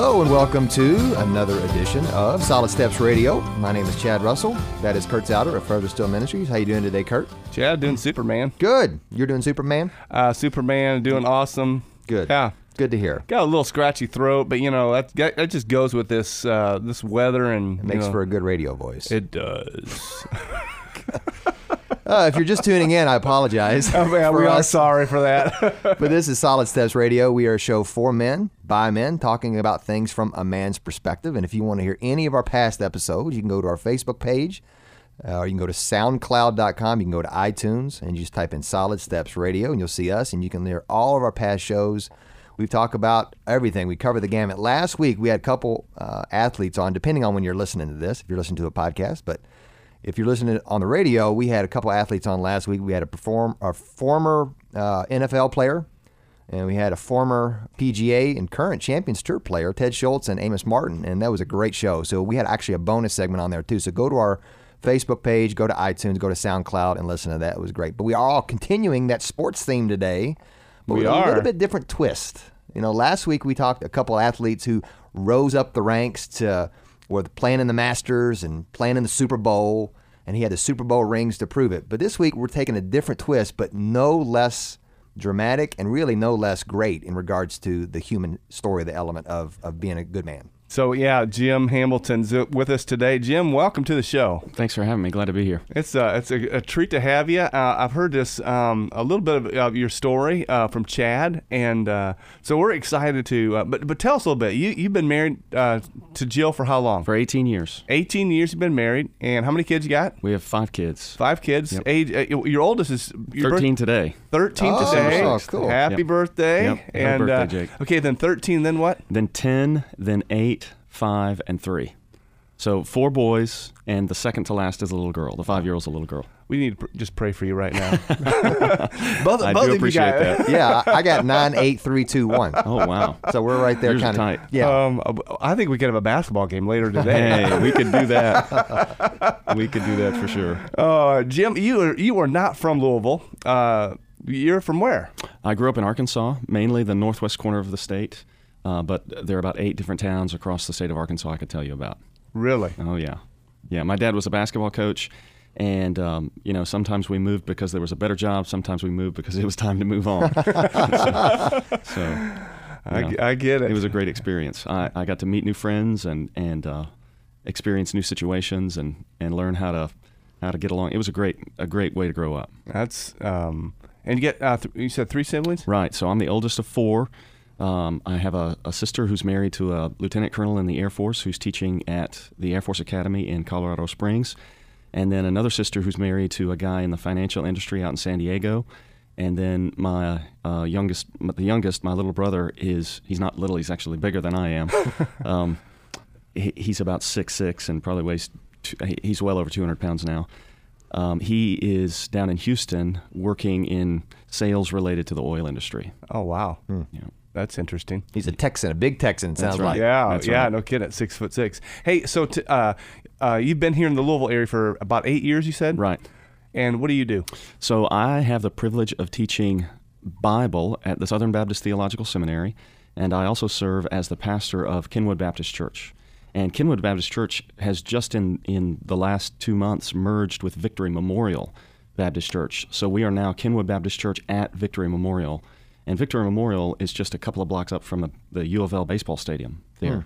Hello and welcome to another edition of Solid Steps Radio. My name is Chad Russell. That is Kurt Souter of Further Still Ministries. How you doing today, Kurt? Chad doing Superman. Good. You're doing Superman? Uh, Superman doing awesome. Good. Yeah. Good to hear. Got a little scratchy throat, but you know that that just goes with this uh, this weather and It makes know, for a good radio voice. It does. Uh, if you're just tuning in, I apologize. oh man, for we are sorry for that. But this is Solid Steps Radio. We are a show for men, by men, talking about things from a man's perspective. And if you want to hear any of our past episodes, you can go to our Facebook page, uh, or you can go to SoundCloud.com. You can go to iTunes and you just type in Solid Steps Radio, and you'll see us. And you can hear all of our past shows. We've talked about everything. We cover the gamut. Last week we had a couple uh, athletes on, depending on when you're listening to this. If you're listening to a podcast, but if you're listening on the radio, we had a couple athletes on last week. We had a perform a former uh, NFL player, and we had a former PGA and current Champions Tour player, Ted Schultz and Amos Martin, and that was a great show. So we had actually a bonus segment on there too. So go to our Facebook page, go to iTunes, go to SoundCloud, and listen to that. It was great. But we are all continuing that sports theme today, but We with a little bit different twist. You know, last week we talked a couple athletes who rose up the ranks to were playing in the Masters and playing in the Super Bowl, and he had the Super Bowl rings to prove it. But this week we're taking a different twist, but no less dramatic and really no less great in regards to the human story, the element of, of being a good man. So yeah, Jim Hamilton's with us today. Jim, welcome to the show. Thanks for having me. Glad to be here. It's uh, it's a, a treat to have you. Uh, I've heard this um, a little bit of, of your story uh, from Chad, and uh, so we're excited to. Uh, but but tell us a little bit. You you've been married uh, to Jill for how long? For 18 years, 18 years you've been married, and how many kids you got? we have five kids. Five kids. Yep. Age. Uh, your oldest is your 13 today. Birth, 13 Oh, today. oh, cool. Happy Yep. birthday. Yep. Happy And birthday, uh, Jake. okay, then 13. Then what? Then 10, then 8, 5, and 3. So four boys, and the second to last is a little girl. The five year old's a little girl. We need to pr- just pray for you right now. both I both do of appreciate you guys. that. Yeah, I I got nine, eight, three, two, one. Oh, wow. So we're right there, Yours are kind of tight. Yeah. Um, I think we could have a basketball game later today. Hey, we could do that. we could do that for sure. Uh, Jim, you are, you are not from Louisville. Uh, you're from where? I grew up in Arkansas, mainly the northwest corner of the state, uh, but there are about eight different towns across the state of Arkansas I could tell you about. Really? Oh yeah, yeah. My dad was a basketball coach, and um, you know sometimes we moved because there was a better job. Sometimes we moved because it was time to move on. so, so, I, you know, I get it. it was a great experience. I, I got to meet new friends and and uh, experience new situations and, and learn how to how to get along. It was a great a great way to grow up. That's um, and you get uh, th- you said three siblings. Right. So I'm the oldest of four. Um, I have a, a sister who's married to a lieutenant colonel in the Air Force who's teaching at the Air Force Academy in Colorado Springs. And then another sister who's married to a guy in the financial industry out in San Diego. And then my uh, youngest, the youngest, my little brother is, he's not little, he's actually bigger than I am. um, he, he's about six six and probably weighs, two, he's well over 200 pounds now. Um, he is down in Houston working in sales related to the oil industry. Oh wow, Yeah. That's interesting. He's a Texan, a big Texan, it sounds right. like. Yeah, That's yeah, right. no kidding. At Six foot six. Hey, so t- uh, uh, you've been here in the Louisville area for about eight years, you said, Right. And what do you do? So I have the privilege of teaching Bible at the Southern Baptist Theological Seminary, and I also serve as the pastor of Kenwood Baptist Church. And Kenwood Baptist Church has just in, in the last two months merged with Victory Memorial Baptist Church. So we are now Kenwood Baptist Church at Victory Memorial. And Victory Memorial is just a couple of blocks up from the, the U of L baseball stadium there.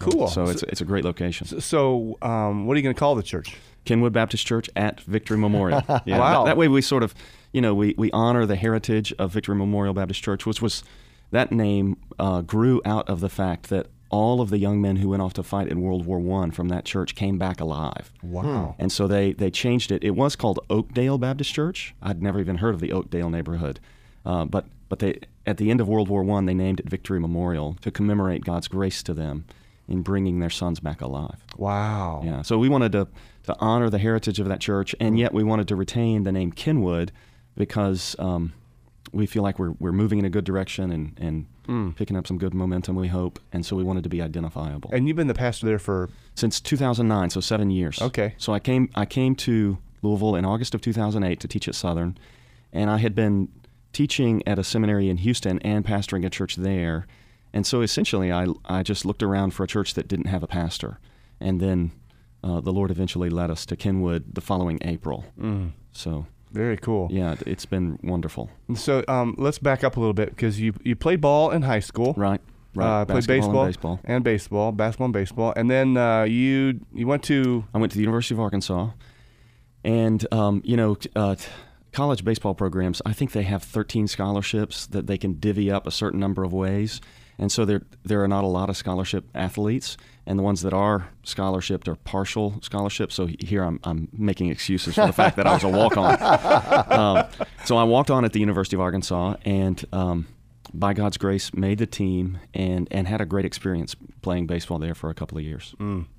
Cool. So it's, it's a great location. So, um, what are you going to call the church? Kenwood Baptist Church at Victory Memorial. Yeah, Wow. That, that way we sort of, you know, we, we honor the heritage of Victory Memorial Baptist Church, which was, that name uh, grew out of the fact that all of the young men who went off to fight in World War One from that church came back alive. Wow. And so they, they changed it. It was called Oakdale Baptist Church. I'd never even heard of the Oakdale neighborhood. Uh, but but they at the end of World War One, they named it Victory Memorial to commemorate God's grace to them in bringing their sons back alive. Wow. Yeah. So we wanted to, to honor the heritage of that church, and yet we wanted to retain the name Kenwood because um, we feel like we're, we're moving in a good direction and, and Hmm. picking up some good momentum, we hope. And so we wanted to be identifiable. And you've been the pastor there for Since 2009, so seven years. Okay. So I came, I came to Louisville in August of 2008 to teach at Southern, and I had been teaching at a seminary in Houston and pastoring a church there. And so essentially, I, I just looked around for a church that didn't have a pastor. And then uh, the Lord eventually led us to Kenwood the following April. Mm. So, Very cool. yeah, it- it's been wonderful. So um, let's back up a little bit because you you played ball in high school. Right. Right. Uh, played baseball, and baseball. and baseball, basketball and baseball, and then uh, you you went to I went to the University of Arkansas, and um, you know, uh, college baseball programs. I think they have 13 scholarships that they can divvy up a certain number of ways, and so there there are not a lot of scholarship athletes, and the ones that are scholarshiped are partial scholarships. So here I'm I'm making excuses for the fact that I was a walk on. um, so I walked on at the University of Arkansas, and um, by God's grace, made the team, and and had a great experience playing baseball there for a couple of years.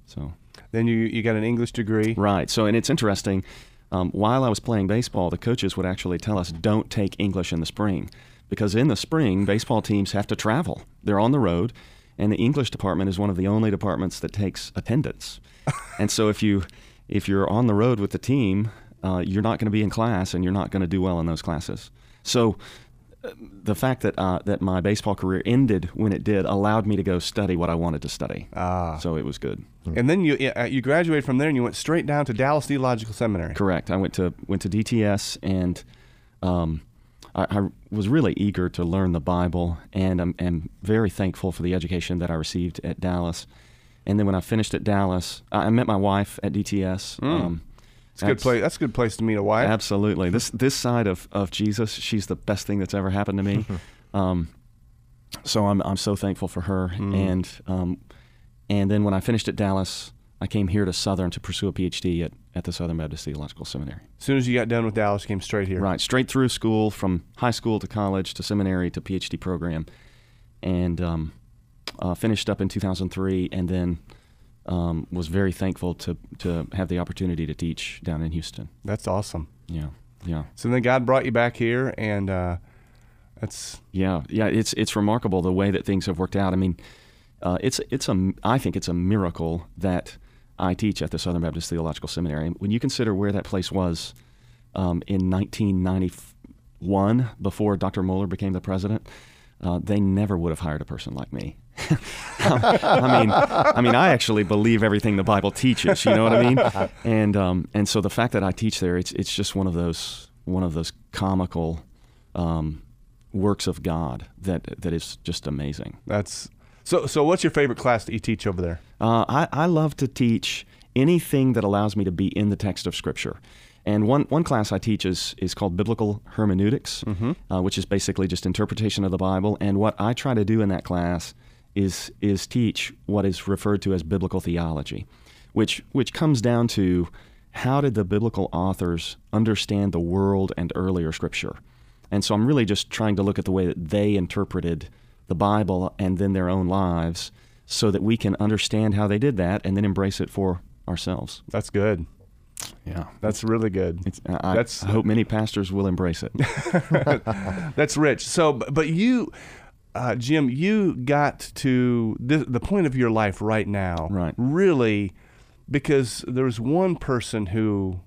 So. then you you got an English degree. Right. So, and it's interesting. Um, while I was playing baseball, the coaches would actually tell us, "Don't take English in the spring," because in the spring, baseball teams have to travel. They're on the road, and the English department is one of the only departments that takes attendance. and so, if you if you're on the road with the team, uh, you're not going to be in class, and you're not going to do well in those classes. So. The fact that uh, that my baseball career ended when it did allowed me to go study what I wanted to study. Ah. So it was good. And then you uh, you graduated from there and you went straight down to Dallas Theological Seminary. Correct. I went to went to DTS and um, I, I was really eager to learn the Bible, and I'm, am very thankful for the education that I received at Dallas. And then when I finished at Dallas, I I met my wife at DTS. Um, It's a good that's- place. That's a good place to meet a wife. Absolutely. This this side of, of Jesus, she's the best thing that's ever happened to me. um, so I'm I'm so thankful for her. And um, and then when I finished at Dallas, I came here to Southern to pursue a PhD at, at the Southern Baptist Theological Seminary. As soon as you got done with Dallas, you came straight here. Right, straight through school from high school to college to seminary to PhD program, and um, uh, finished up in 2003, and then um, was very thankful to to have the opportunity to teach down in Houston. That's awesome. Yeah, yeah, So then God brought you back here, and uh, that's yeah, yeah. It's it's remarkable the way that things have worked out. I mean, uh, it's it's a I think it's a miracle that I teach at the Southern Baptist Theological Seminary. When you consider where that place was um, in 1991, before Dr. Mohler became the president, uh, they never would have hired a person like me. I mean, I mean, I actually believe everything the Bible teaches. You know what I mean? And um, and so the fact that I teach there, it's it's just one of those one of those comical um, works of God that that is just amazing. that's so. So what's your favorite class that you teach over there? Uh, I, I love to teach anything that allows me to be in the text of Scripture. And one, one class I teach is, is called Biblical Hermeneutics, uh, which is basically just interpretation of the Bible. And what I try to do in that class is, is teach what is referred to as biblical theology, which, which comes down to how did the biblical authors understand the world and earlier Scripture? And so I'm really just trying to look at the way that they interpreted the Bible and then their own lives so that we can understand how they did that and then embrace it for ourselves. That's good. Yeah. That's really good. It's, I, That's- I hope many pastors will embrace it. That's rich. So, but but you, uh, Jim, you got to the, the point of your life right now, Right. Really, because there was one person who,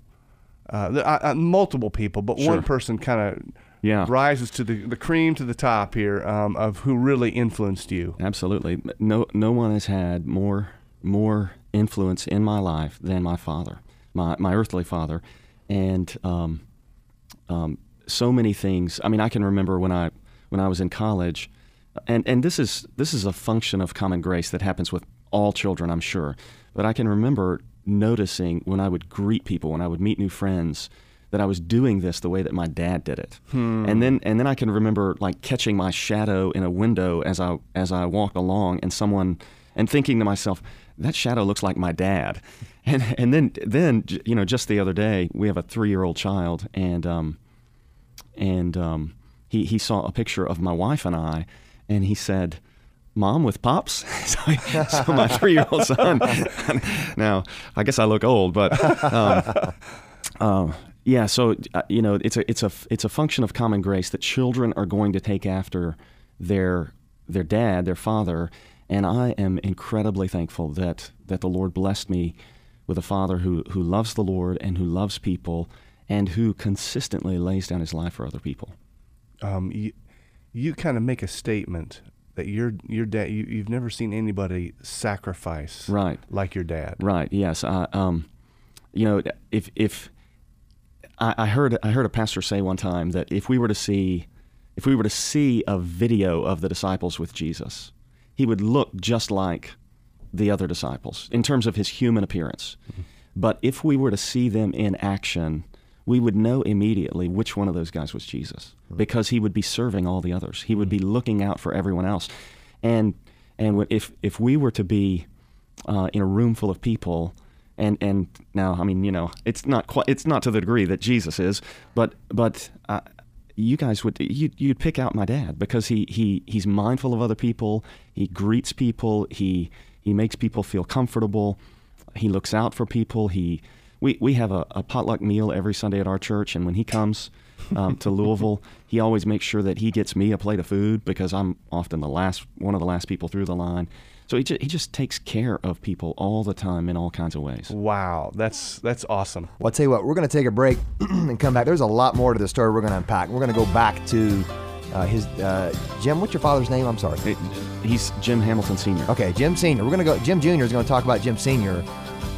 uh, uh, multiple people, but Sure. one person kind of Yeah. rises to the the cream to the top here um, of who really influenced you. Absolutely. No, no one has had more more influence in my life than my father, my my earthly father, and um, um, so many things. I mean, I can remember when I when I was in college, and and this is this is a function of common grace that happens with all children, I'm sure. But I can remember noticing when I would greet people, when I would meet new friends, that I was doing this the way that my dad did it. And then and then I can remember like catching my shadow in a window as I as I walked along and someone and thinking to myself, that shadow looks like my dad. And and then then you know just the other day we have a 3-year-old child and um and um he he saw a picture of my wife and I and he said mom with pops? So, my three-year-old son. Now i guess i look old but um, um, yeah so uh, you know it's a it's a it's a function of common grace that children are going to take after their their dad their father and i am incredibly thankful that that the lord blessed me with a father who who loves the lord and who loves people and who consistently lays down his life for other people. Um, you kind of make a statement that your your dad you, you've never seen anybody sacrifice Right. like your dad. Right. Yes. I, um, you know, if if I, I heard I heard a pastor say one time that if we were to see if we were to see a video of the disciples with Jesus, he would look just like the other disciples in terms of his human appearance. But if we were to see them in action, we would know immediately which one of those guys was Jesus because he would be serving all the others. He would be looking out for everyone else. And and if if we were to be uh, in a room full of people and and now I mean you know it's not quite it's not to the degree that Jesus is but but uh, you guys would you, you'd pick out my dad because he he he's mindful of other people. He greets people. He he makes people feel comfortable. He looks out for people. He we, we have a, a potluck meal every Sunday at our church and when he comes um, to Louisville he always makes sure that he gets me a plate of food because I'm often the last one of the last people through the line so he just, he just takes care of people all the time in all kinds of ways. Wow, that's that's awesome. Well, I'll tell you what, we're going to take a break and come back. There's a lot more to the story we're going to unpack. We're going to go back to uh, his uh, Jim. What's your father's name? I'm sorry. It- he's Jim Hamilton Sr. Okay, Jim Senior. We're going to go. Jim Junior is going to talk about Jim Senior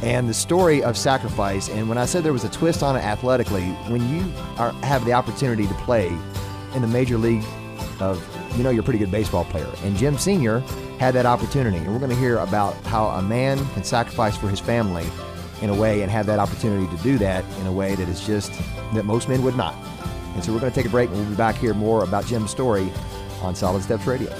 and the story of sacrifice. And when I said there was a twist on it athletically, when you are, have the opportunity to play in the major league of, you know, you're a pretty good baseball player, and Jim Senior had that opportunity. And we're going to hear about how a man can sacrifice for his family in a way and have that opportunity to do that in a way that is just that most men would not. And so we're going to take a break and we'll be back here more about Jim's story on Solid Steps Radio.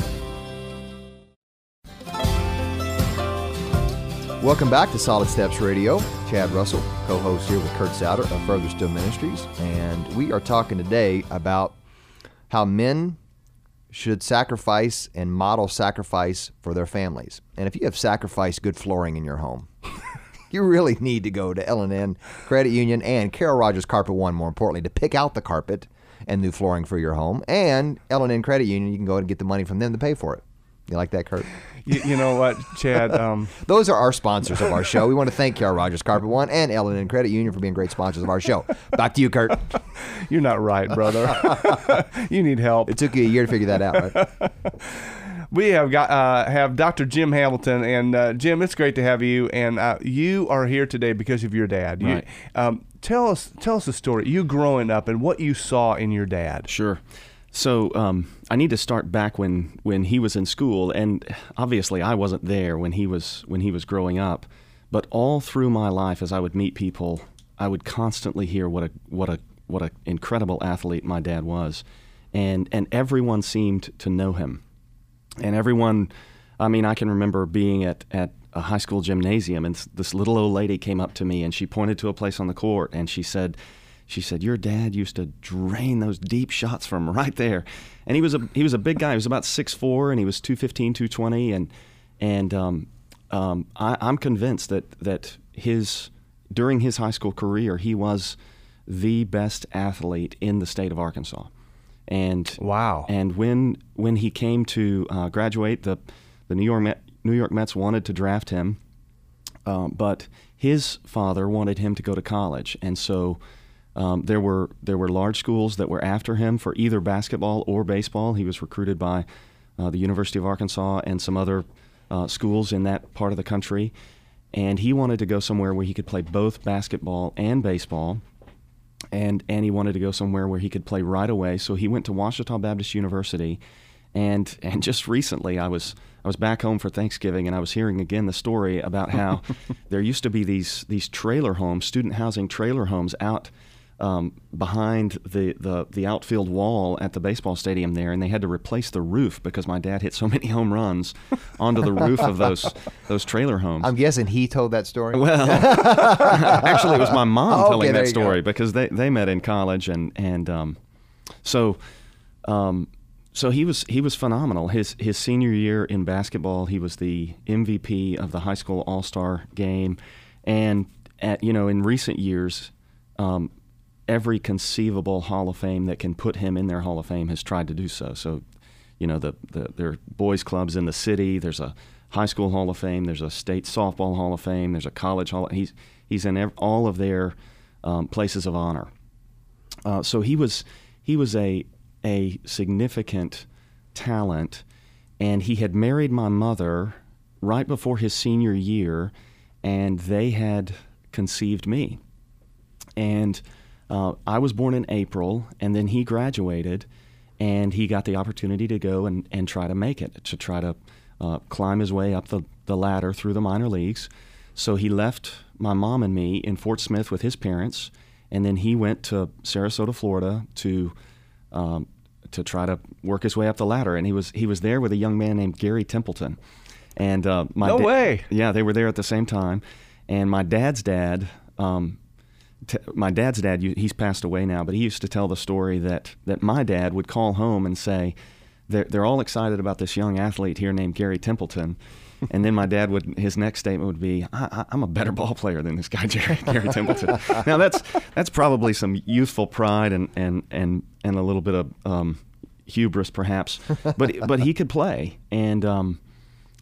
Welcome back to Solid Steps Radio. Chad Russell, co host here with Kurt Souter of Further Still Ministries. And we are talking today about how men should sacrifice and model sacrifice for their families. And if you have sacrificed good flooring in your home, you really need to go to L&N Credit Union and Carol Rogers Carpet One, more importantly, to pick out the carpet and new flooring for your home. And L&N Credit Union, you can go and get the money from them to pay for it. You like that, Kurt? You, you know what, Chad? Um, Those are our sponsors of our show. We want to thank Carol Rogers Carpet One and L&N Credit Union for being great sponsors of our show. Back to you, Kurt. you're not right, brother. you need help. It took you a year to figure that out, right? We have got uh, have Dr. Jim Hamilton, and uh, Jim, it's great to have you. And uh, you are here today because of your dad. You, Right. um, tell us tell us the story. You growing up and what you saw in your dad. Sure. So um, I need to start back when, when he was in school, and obviously I wasn't there when he was when he was growing up. But all through my life, as I would meet people, I would constantly hear what a what a what an incredible athlete my dad was, and and everyone seemed to know him, and everyone. I mean, I can remember being at at a high school gymnasium, and this little old lady came up to me and she pointed to a place on the court, and she said, she said, "Your dad used to drain those deep shots from right there." And he was a he was a big guy. He was about 6'4", and he was 215, 220, and and um, um, I, I'm convinced that that his during his high school career, he was the best athlete in the state of Arkansas. And Wow. and when when he came to uh, graduate, the the New York Met, New York Mets wanted to draft him, um, but his father wanted him to go to college, and so um, there were there were large schools that were after him for either basketball or baseball. He was recruited by uh, the University of Arkansas and some other uh, schools in that part of the country, and he wanted to go somewhere where he could play both basketball and baseball and and he wanted to go somewhere where he could play right away. So he went to Ouachita Baptist University, and and just recently I was I was back home for Thanksgiving, and I was hearing again the story about how there used to be these these trailer homes, student housing trailer homes out. Um, behind the, the, the outfield wall at the baseball stadium there, and they had to replace the roof because my dad hit so many home runs onto the roof of those those trailer homes. I'm guessing he told that story. Well, actually, it was my mom Oh, telling that story because they, they met in college and and um, so um, so he was he was phenomenal. His his senior year in basketball, he was the MVP of the high school All Star game, and at you know in recent years. Um, Every conceivable Hall of Fame that can put him in their Hall of Fame has tried to do so. So, you know, the, the there are boys clubs in the city. There's a high school Hall of Fame. There's a state softball Hall of Fame. There's a college Hall. He's he's in ev- all of their um, places of honor. Uh, so he was he was a a significant talent, and he had married my mother right before his senior year, and they had conceived me. And uh, I was born in April, and then he graduated, and he got the opportunity to go and, and try to make it, to try to uh, climb his way up the, the ladder through the minor leagues. So he left my mom and me in Fort Smith with his parents, and then he went to Sarasota, Florida, to um, to try to work his way up the ladder. And he was he was there with a young man named Gary Templeton. And uh, my no way. Yeah, they were there at the same time. And my dad's dad, um, t- my dad's dad, he's passed away now, but he used to tell the story that that my dad would call home and say, "They're they're all excited about this young athlete here named Gary Templeton." and then my dad would his next statement would be, I, am a better ball player than this guy Jerry Gary Templeton." now that's that's probably some youthful pride and and and and a little bit of um, hubris perhaps, but but he could play and. Um,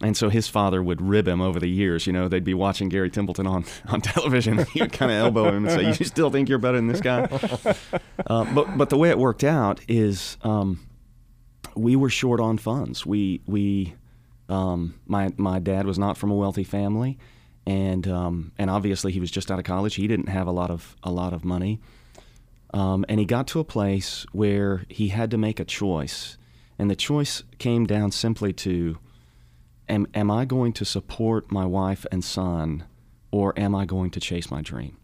and so his father would rib him over the years. You know, they'd be watching Gary Templeton on, on television. he would kind of elbow him and say, "You still think you're better than this guy?" Uh, but but the way it worked out is um, we were short on funds. We we um, my my dad was not from a wealthy family, and um, and obviously he was just out of college. He didn't have a lot of a lot of money, um, and he got to a place where he had to make a choice, and the choice came down simply to, am am I going to support my wife and son, or am I going to chase my dream?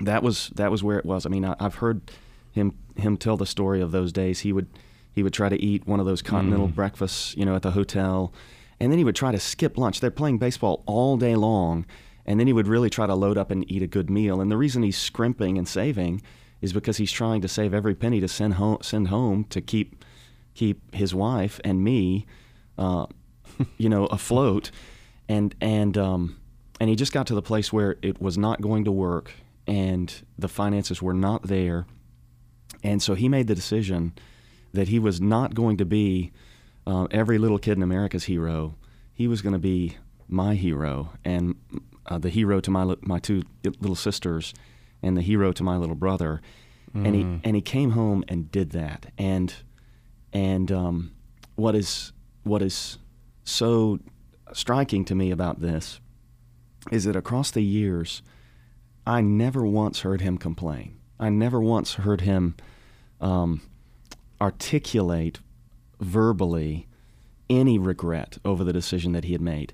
That was that was where it was. I mean, I, I've heard him him tell the story of those days. He would he would try to eat one of those continental mm. breakfasts, you know, at the hotel, and then he would try to skip lunch. They're playing baseball all day long, and then he would really try to load up and eat a good meal. And the reason he's scrimping and saving is because he's trying to save every penny to send home, send home to keep keep his wife and me, uh, you know, afloat. And and um, and he just got to the place where it was not going to work, and the finances were not there, and so he made the decision that he was not going to be uh, every little kid in America's hero. He was going to be my hero and uh, the hero to my my two little sisters and the hero to my little brother. Mm. And he mm. and he came home and did that. And and um, what is what is so striking to me about this is that across the years, I never once heard him complain. I never once heard him um, articulate verbally any regret over the decision that he had made.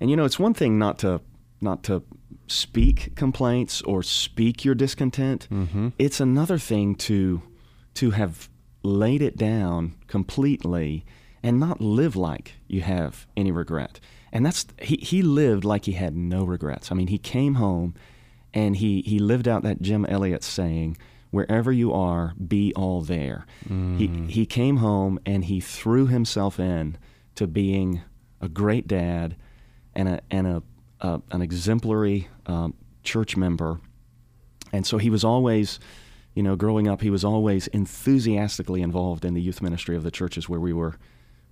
And you know, it's one thing not to not to speak complaints or speak your discontent. Mm-hmm. It's another thing to to have laid it down completely and not live like you have any regret. And that's he, he lived like he had no regrets. I mean, he came home and he, he lived out that Jim Elliot saying, wherever you are, be all there. Mm. He he came home and he threw himself in to being a great dad and a and a, a an exemplary um, church member, and so he was always. You know, growing up, he was always enthusiastically involved in the youth ministry of the churches where we were,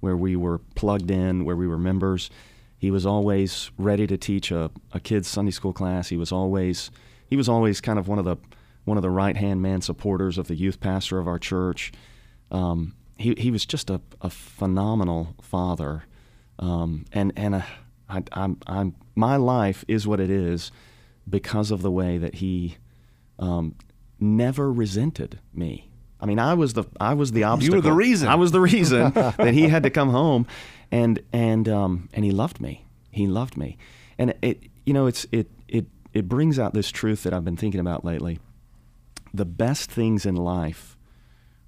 where we were plugged in, where we were members. He was always ready to teach a, a kid's Sunday school class. He was always he was always kind of one of the one of the right hand man supporters of the youth pastor of our church. Um, he, he was just a, a phenomenal father. Um, and and a, I, I'm, I'm, my life is what it is because of the way that he um, never resented me. I mean, I was the I was the obstacle. You were the reason. I was the reason that he had to come home, and and um, and he loved me. He loved me, and it you know it's it it it brings out this truth that I've been thinking about lately the best things in life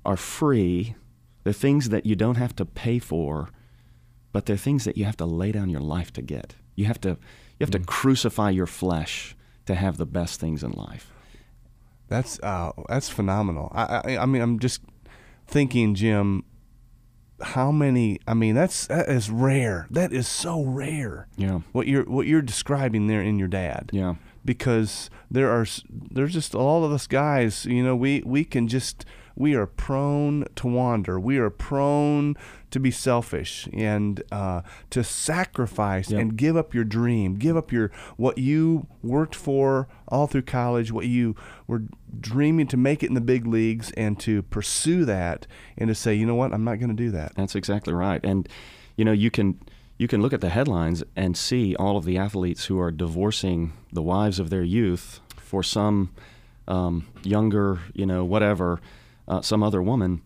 are free. They're things that you don't have to pay for, but they're things that you have to lay down your life to get. You have to you have mm. to crucify your flesh to have the best things in life. That's uh, that's phenomenal. I, I, I mean I'm just thinking, Jim. How many? I mean, that's that is rare. That is so rare. Yeah. What you're what you're describing there in your dad. Yeah because there are there's just all of us guys you know we we can just we are prone to wander. We are prone to be selfish and uh, to sacrifice yep. and give up your dream give up your what you worked for all through college what you were dreaming to make it in the big leagues and to pursue that and to say you know what? I'm not going to do that. That's exactly right. And you know, you can you can look at the headlines and see all of the athletes who are divorcing the wives of their youth for some um, younger, you know, whatever, uh, some other woman,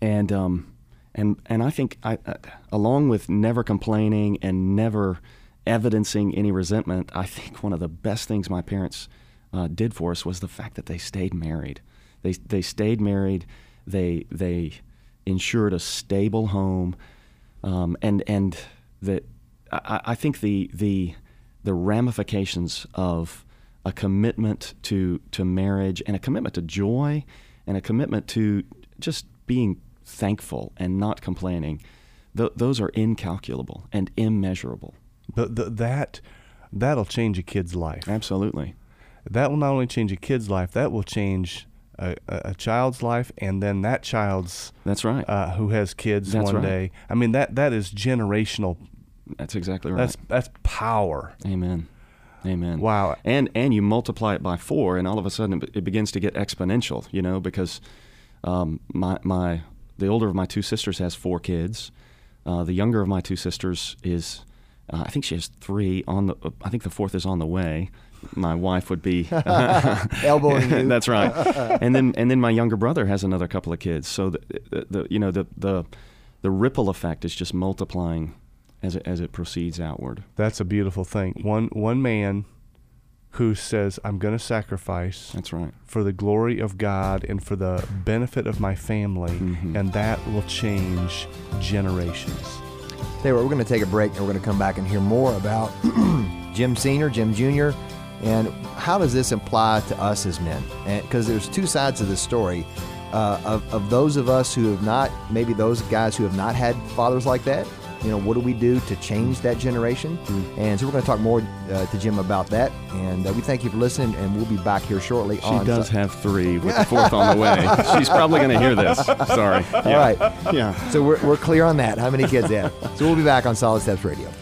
and um, and and I think I, uh, along with never complaining and never evidencing any resentment, I think one of the best things my parents uh, did for us was the fact that they stayed married. They they stayed married. They they ensured a stable home, um, and and that I, I think the the the ramifications of a commitment to to marriage and a commitment to joy and a commitment to just being thankful and not complaining th- those are incalculable and immeasurable But th- that that'll change a kid's life. absolutely That will not only change a kid's life, that will change a, a, a child's life, and then that child's that's right uh, who has kids That's one right. day. I mean that that is generational. that's exactly right That's that's power. amen amen Wow. and and you multiply it by four, and all of a sudden it begins to get exponential. You know, because um, my my the older of my two sisters has four kids. Uh, the younger of my two sisters is, uh, I think she has three. On the, I think the fourth is on the way. My wife would be Elbowing you. That's right. and then and then my younger brother has another couple of kids. So the, the, the you know the the the ripple effect is just multiplying as it as it proceeds outward. That's a beautiful thing. One one man who says, "I'm going to sacrifice That's right. for the glory of God and for the benefit of my family, Mhm. and that will change generations." Tell you what, we're going to take a break and we're going to come back and hear more about Jim Senior, Jim Junior, and how does this apply to us as men? Because there's two sides of this story. Uh, of, of those of us who have not, maybe those guys who have not had fathers like that, you know, what do we do to change that generation? And so we're going to talk more uh, to Jim about that. And uh, we thank you for listening, and we'll be back here shortly. She on does have three with the fourth on the way. She's probably going to hear this. Sorry. All right. Yeah. So we're, we're clear on that, how many kids have. So we'll be back on Solid Steps Radio.